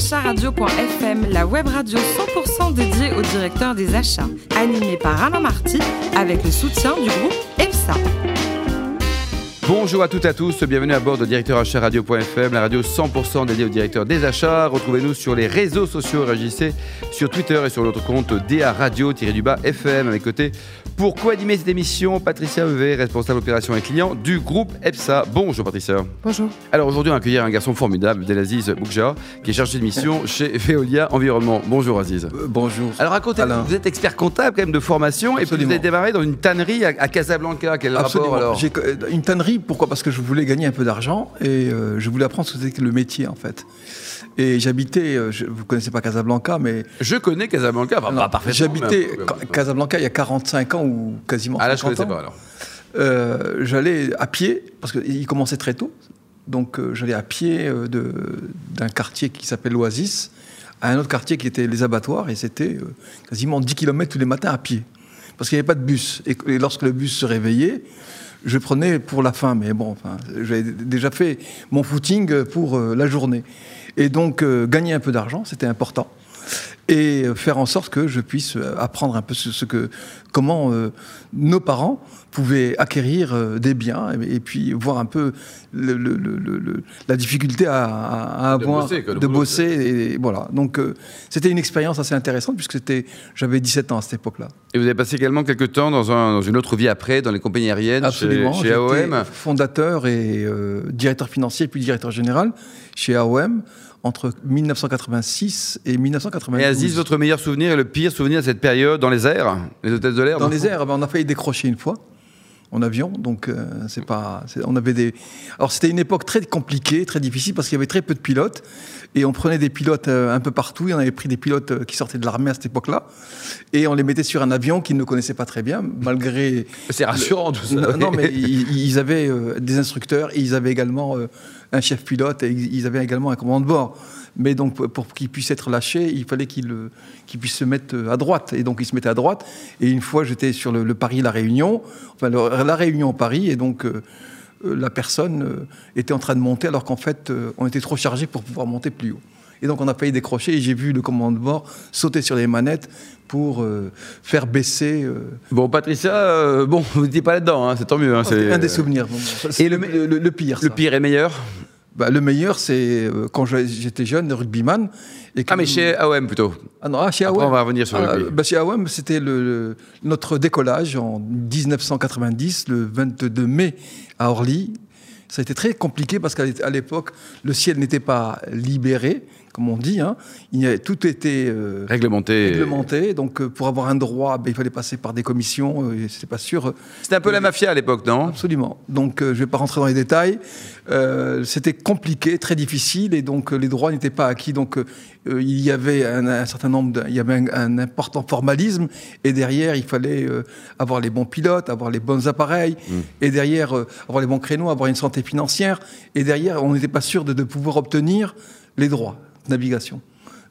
acharadio.fm, la web radio 100% dédiée au directeur des achats, animée par Alain Marty avec le soutien du groupe EPSA. Bonjour à toutes et à tous, bienvenue à bord de Directeur Achat Radio.fm, la radio 100% dédiée au directeur des achats. Retrouvez-nous sur les réseaux sociaux, réagissez sur Twitter et sur notre compte DA Radio-FM. Avec côté pour co-animer cette émission, Patricia Evé, responsable opération et client du groupe EPSA. Bonjour Patricia. Bonjour. Alors aujourd'hui, on va accueillir un garçon formidable, Delaziz Boukja, qui est chargé de mission chez Veolia Environnement. Bonjour Aziz. Euh, bonjour. Alors racontez-nous, vous êtes expert comptable quand même de formation et puis vous avez démarré dans une tannerie à, Casablanca. Quel Absolument. rapport alors euh, Une tannerie, pourquoi? Parce que je voulais gagner un peu d'argent et euh, je voulais apprendre ce que c'était le métier en fait. Et j'habitais, euh, vous connaissez pas Casablanca, mais... Je connais Casablanca, enfin, pas parfaitement. J'habitais Casablanca il y a 45 ans ou quasiment ah, là, je connaissais pas alors. Euh, j'allais à pied, parce qu'il commençait très tôt, donc euh, j'allais à pied euh, d'un quartier qui s'appelle l'Oasis à un autre quartier qui était les abattoirs, et c'était quasiment 10 km tous les matins à pied, parce qu'il n'y avait pas de bus. Et, lorsque le bus se réveillait, je prenais pour la fin, mais bon, enfin, j'avais déjà fait mon footing pour la journée. Et donc, gagner un peu d'argent, c'était important et faire en sorte que je puisse apprendre un peu ce, que, comment euh, nos parents pouvaient acquérir euh, des biens et, puis voir un peu le, le, le, la difficulté à, à avoir de bosser, de bosser et voilà. Donc euh, c'était une expérience assez intéressante puisque c'était j'avais 17 ans à cette époque-là. Et vous avez passé également quelques temps dans, un, dans une autre vie après dans les compagnies aériennes Absolument, chez, chez AOM. Fondateur et directeur financier puis directeur général chez AOM entre 1986 et 1992. Et Aziz, votre meilleur souvenir et le pire souvenir de cette période dans les airs Les hôtesses de l'air Dans les airs, ben, on a failli décrocher une fois en avion, donc euh, c'est pas. On avait des. Alors c'était une époque très compliquée, très difficile parce qu'il y avait très peu de pilotes et on prenait des pilotes euh, un peu partout. Et on avait pris des pilotes euh, qui sortaient de l'armée à cette époque-là et on les mettait sur un avion qu'ils ne connaissaient pas très bien, malgré. C'est rassurant tout ça. Non, mais ils, avaient des instructeurs et ils avaient également un chef pilote ils avaient également un commandant de bord. Mais donc, pour qu'il puisse être lâché, il fallait qu'il puisse se mettre à droite. Et donc, il se mettait à droite. Et une fois, j'étais sur le, Paris-La Réunion, enfin, la Réunion-Paris, et donc, euh, euh, la personne euh, était en train de monter, alors qu'en fait, on était trop chargé pour pouvoir monter plus haut. Et donc, on a failli décrocher, et j'ai vu le commandant de bord sauter sur les manettes pour faire baisser. Bon, Patricia, bon, vous n'étiez pas là-dedans, hein, c'est tant mieux. Hein, c'est un des souvenirs. et le, le, pire. Le pire est meilleur bah, le meilleur, c'est euh, quand j'étais jeune, rugbyman. Et ah, mais chez AOM plutôt Ah non, ah, chez AOM. on va revenir sur le ah, bah, Chez AOM, c'était le, notre décollage en 1990, le 22 mai, à Orly. Ça a été très compliqué parce qu'à l'époque, le ciel n'était pas libéré comme on dit. Hein. Il tout était euh, réglementé. réglementé. Donc, euh, pour avoir un droit, ben, il fallait passer par des commissions. Euh, c'était pas sûr. C'était un peu la mafia à l'époque, non? Absolument. Donc, je vais pas rentrer dans les détails. c'était compliqué, très difficile, et donc les droits n'étaient pas acquis. Donc, il y avait un, certain nombre, il y avait un, important formalisme, et derrière, il fallait avoir les bons pilotes, avoir les bons appareils, mmh. et derrière, avoir les bons créneaux, avoir une santé financière, et derrière, on n'était pas sûr de pouvoir obtenir les droits navigation.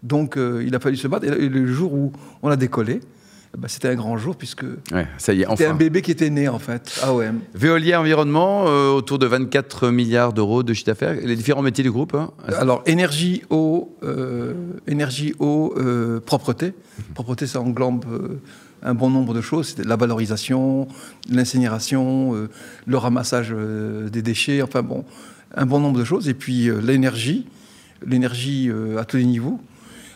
Donc euh, il a fallu se battre. Et le jour où on a décollé, bah, c'était un grand jour puisque ça y est, c'était un bébé qui était né en fait, AOM. Veolia Environnement, euh, autour de 24 milliards d'euros de chiffre d'affaires. Les différents métiers du groupe hein. Alors énergie, eau, euh, énergie, eau, propreté. Propreté, ça englobe un bon nombre de choses. La valorisation, l'incinération, le ramassage des déchets, enfin bon, un bon nombre de choses. Et puis l'énergie l'énergie euh, à tous les niveaux,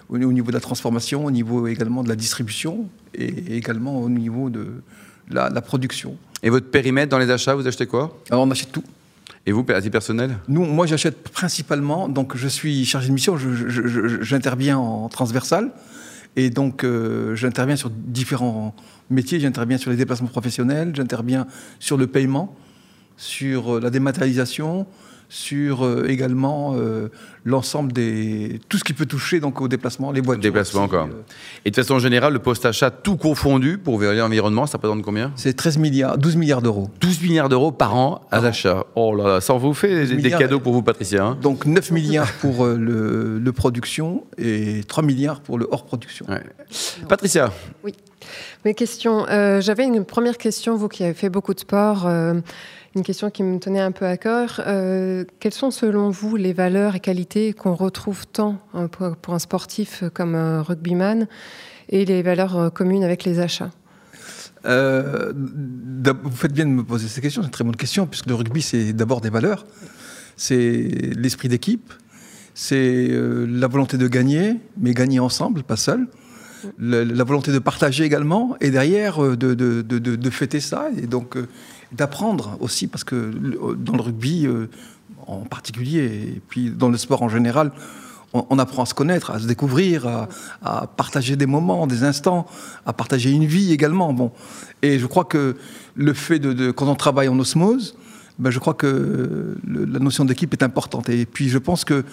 au, niveau de la transformation, au niveau également de la distribution et également au niveau de la, production. Et votre périmètre dans les achats, vous achetez quoi? Alors on achète tout. Et vous, à titre personnel? Nous, moi, j'achète principalement. Donc, je suis chargé de mission. J'interviens en transversal, et donc euh, j'interviens sur différents métiers. J'interviens sur les déplacements professionnels. J'interviens sur le paiement, sur euh, la dématérialisation, sur euh, également euh, l'ensemble des tout ce qui peut toucher donc au déplacement, les voitures. Déplacement encore. Euh. Et de façon générale, le poste achat tout confondu pour Veolia Environnement, ça représente combien? C'est 13 milliards, 12 milliards d'euros. 12 milliards d'euros par an à l'achat. Oh là là, ça en vous fait des, cadeaux pour vous, Patricia. Hein donc 9 milliards pour le, production et 3 milliards pour le hors production. Patricia. Oui. Mes questions. J'avais une première question, vous qui avez fait beaucoup de sport. Une question qui me tenait un peu à cœur. Euh, quelles sont selon vous les valeurs et qualités qu'on retrouve tant hein, pour, un sportif comme un rugbyman et les valeurs communes avec les achats? Vous faites bien de me poser ces questions, c'est une très bonne question, puisque le rugby, c'est d'abord des valeurs. C'est l'esprit d'équipe, c'est la volonté de gagner, mais gagner ensemble, pas seul la, volonté de partager également, et derrière euh, de, de, fêter ça, et donc euh, d'apprendre aussi, parce que dans le rugby euh, en particulier, et puis dans le sport en général, on, apprend à se connaître, à se découvrir, à, partager des moments, des instants, à partager une vie également. Bon. Et je crois que le fait de, quand on travaille en osmose, ben, je crois que la notion d'équipe est importante. Et puis je pense que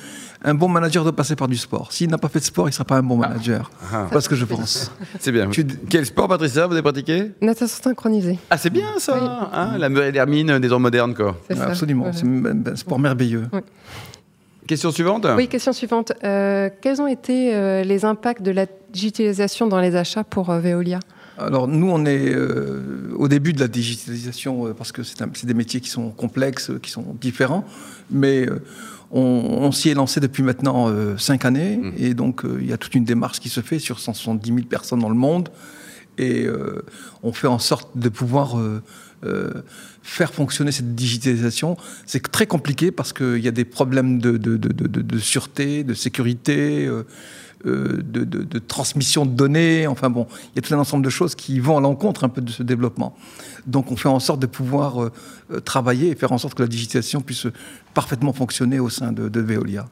un bon manager doit passer par du sport. S'il n'a pas fait de sport, il ne sera pas un bon ah. manager. Ah. Voilà ce que je pense. C'est bien. Quel sport, Patricia, vous avez pratiqué? Natation synchronisée. Ah, c'est bien ça hein, La meilleure l'hermine des temps modernes, quoi. Absolument. C'est un sport merveilleux. Question suivante? Oui, question suivante. Euh, quels ont été euh, les impacts de la digitalisation dans les achats pour euh, Veolia? Alors nous, on est euh, au début de la digitalisation euh, parce que c'est des métiers qui sont complexes, qui sont différents, mais euh, on, s'y est lancé depuis maintenant cinq années mmh. et donc il y a toute une démarche qui se fait sur 170 000 personnes dans le monde et on fait en sorte de pouvoir faire fonctionner cette digitalisation. C'est très compliqué parce qu'il y a des problèmes de, sûreté, de sécurité. Euh, de, transmission de données. Enfin bon, il y a tout un ensemble de choses qui vont à l'encontre un peu de ce développement. Donc on fait en sorte de pouvoir euh, euh, travailler et faire en sorte que la digitalisation puisse parfaitement fonctionner au sein de, Veolia.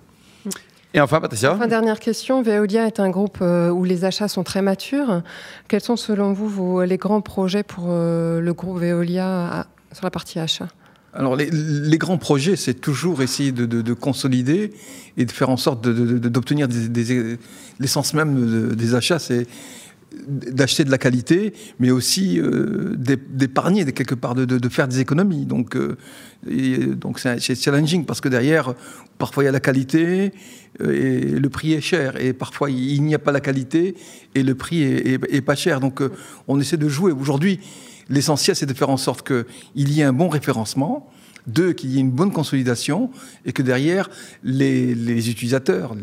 Et enfin, Patricia Enfin, dernière question. Veolia est un groupe où les achats sont très matures. Quels sont, selon vous, les grands projets pour le groupe Veolia sur la partie achat? Alors les, grands projets, c'est toujours essayer de, consolider et de faire en sorte d'obtenir l'essence même des achats, c'est d'acheter de la qualité, mais aussi euh, d'épargner quelque part, de, faire des économies. Donc, euh, donc c'est challenging parce que derrière, parfois il y a la qualité euh, et le prix est cher, et parfois il n'y a pas la qualité et le prix est, est pas cher. Donc on essaie de jouer. Aujourd'hui, L'essentiel, c'est de faire en sorte qu'il y ait un bon référencement, deux, qu'il y ait une bonne consolidation, et que derrière, les, utilisateurs,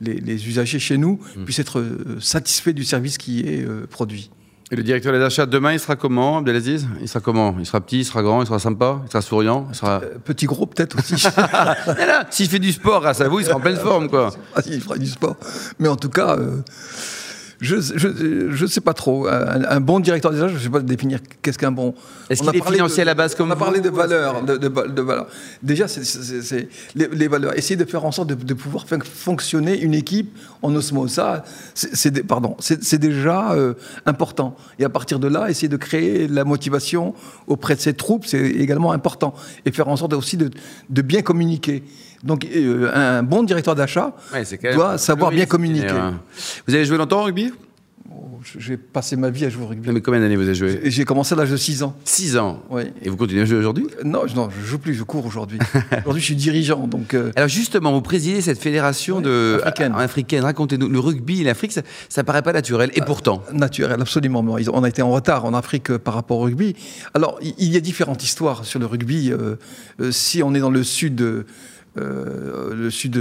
les, usagers chez nous mmh. puissent être euh, satisfaits du service qui est euh, produit. Et le directeur des achats demain, il sera comment, Abdelaziz? Il sera comment? Il sera petit, il sera grand, il sera sympa, il sera souriant il sera... Euh, petit gros peut-être aussi. S'il fait du sport grâce à vous, il sera en pleine forme, quoi. Ah, il fera du sport. Mais en tout cas, je ne sais pas trop. Un, bon directeur des achats, je ne sais pas définir qu'est-ce qu'un bon. Est-ce qu'il est financier à la base comme On a parlé de valeurs. De, de, valeurs. Déjà, c'est les, valeurs. Essayer de faire en sorte de, pouvoir faire fonctionner une équipe en osmose. Ça, c'est pardon, c'est déjà euh, important. Et à partir de là, essayer de créer la motivation auprès de ses troupes, c'est également important. Et faire en sorte aussi de, bien communiquer. Donc, euh, un bon directeur d'achat doit savoir bien communiquer. Vous avez joué longtemps au rugby? J'ai passé ma vie à jouer au rugby. mais combien d'années vous avez joué J'ai commencé à l'âge de 6 ans. 6 ans Oui. Et vous continuez à jouer aujourd'hui? Non, je, non, je joue plus, je cours aujourd'hui. aujourd'hui, je suis dirigeant. Donc, euh, Alors justement, vous présidez cette fédération de... africaine. africaine. Racontez-nous, le rugby, l'Afrique, ça, ça paraît pas naturel, et pourtant Naturel, absolument. On a été en retard en Afrique euh, par rapport au rugby. Alors, il y a différentes histoires sur le rugby. Euh, si on est dans le sud... le sud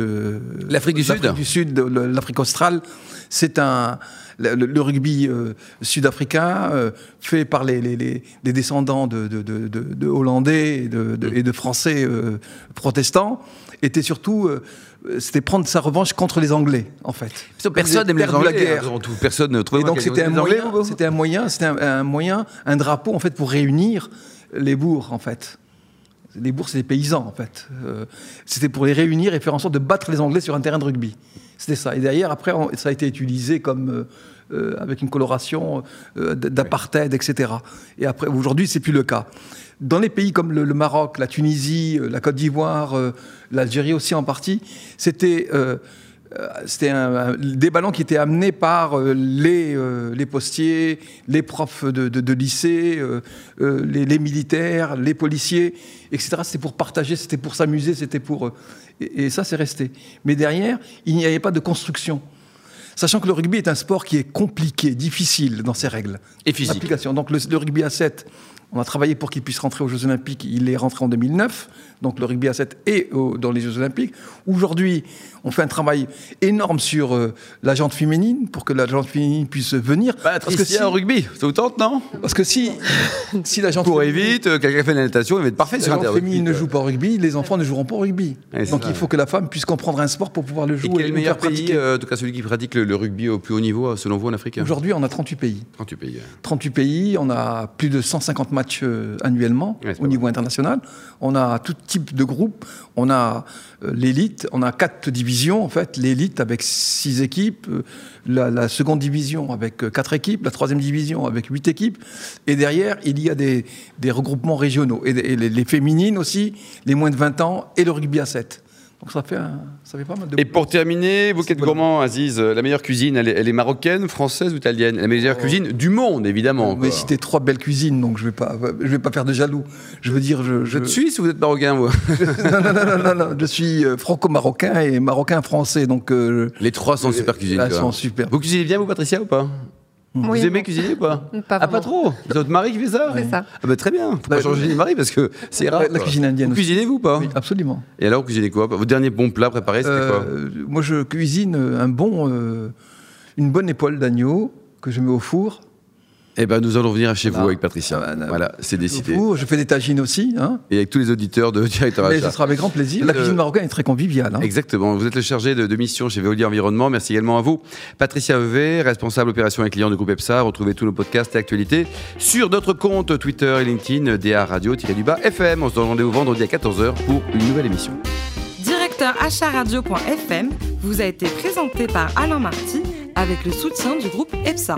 l'Afrique du Sud du Sud l'Afrique australe c'est un le, rugby euh, sud-africain, euh, fait par les, les, descendants de, de, Hollandais et de, et de Français euh, protestants, était surtout c'était prendre sa revanche contre les Anglais, en fait. Personne n'aime les Anglais. La guerre. Personne ne Et donc c'était un, moyen, c'était un moyen, c'était un, moyen, un drapeau en fait pour réunir les bourgs, en fait. Les bourgs, c'est des paysans, en fait. c'était pour les réunir et faire en sorte de battre les Anglais sur un terrain de rugby. C'était ça. Et derrière, après, ça a été utilisé comme euh, avec une coloration euh, d'apartheid, etc. Et après, aujourd'hui, c'est plus le cas. Dans les pays comme le, Maroc, la Tunisie, euh, la Côte d'Ivoire, l'Algérie aussi en partie, c'était c'était des ballons qui étaient amenés par les, les postiers, les profs de, de, lycée, les, les, militaires, les policiers, etc. C'était pour partager, c'était pour s'amuser, c'était pour... Et, et ça, c'est resté. Mais derrière, il n'y avait pas de construction sachant que le rugby est un sport qui est compliqué, difficile dans ses règles. Et physique. Donc le, rugby à 7, On a travaillé pour qu'il puisse rentrer aux Jeux Olympiques. Il est rentré en 2009, donc le rugby à 7 est dans les Jeux Olympiques. Aujourd'hui, on fait un travail énorme sur euh, la jante féminine pour que la jante féminine puisse venir. Bah, parce que si au rugby, ça vous tente, non? Parce que si, si la jante Courez vite, euh, quelqu'un fait une natation, il va être parfait sur La jante féminine ne joue pas au rugby, les enfants ne joueront pas au rugby. Donc il faut que la femme puisse comprendre un sport pour pouvoir le jouer. Et quel est le meilleur pays, euh, en tout cas celui qui pratique le, rugby au plus haut niveau, selon vous, en Afrique? Aujourd'hui, on a 38 pays. 38 pays. 38 pays, on a plus de 150 matchs annuellement au niveau international. On a tout type de groupes. On a l'élite, on a quatre divisions en fait. L'élite avec six équipes, euh, la, seconde division avec euh, quatre équipes, la troisième division avec huit équipes, et derrière, il y a des, regroupements régionaux, et, les, les, féminines aussi, les moins de 20 ans, et le rugby à 7. Donc ça fait, ça fait pas mal de. Et pour terminer, vous qui êtes gourmand, Aziz, euh, la meilleure cuisine, elle est, marocaine, française ou italienne? La meilleure oh. cuisine du monde, évidemment. Vous m'avez cité trois belles cuisines, donc je vais pas, je vais pas faire de jaloux. Je veux dire, je. je... Vous êtes suisse ou vous êtes marocain, vous? Non, non, non, non, non, je suis euh, franco-marocain et marocain-français, donc. Euh, Les trois sont super cuisines. Elles sont super. Vous cuisinez bien, vous, Patricia, ou pas? Vous aimez cuisiner ou pas pas Ah, pas trop C'est votre mari qui fait ça C'est ça. Ah, bah, très bien. Faut pas bah, changer de mari parce que c'est rare. La, cuisine indienne. Vous cuisinez-vous ou pas Oui, absolument. Et alors, vous cuisinez quoi Votre dernier bon plat préparé, c'était quoi euh, Moi, je cuisine un bon, euh, une bonne épaule d'agneau que je mets au four eh ben, nous allons venir chez vous avec Patricia. Ah, voilà, c'est décidé. je fais des tagines aussi. Hein. Et avec tous les auditeurs de Directeur Mais ce sera avec grand plaisir. La cuisine marocaine est très conviviale. Hein. Exactement. Vous êtes le chargé de, mission chez Veolia Environnement. Merci également à vous. Patricia Evé, responsable opération et client du groupe EPSA. Retrouvez tous nos podcasts et actualités sur notre compte Twitter et LinkedIn, DA Radio-du-bas FM. On se donne rendez-vous vendredi à 14h pour une nouvelle émission. Directeur Radio.fm vous a été présenté par Alain Marty avec le soutien du groupe EPSA.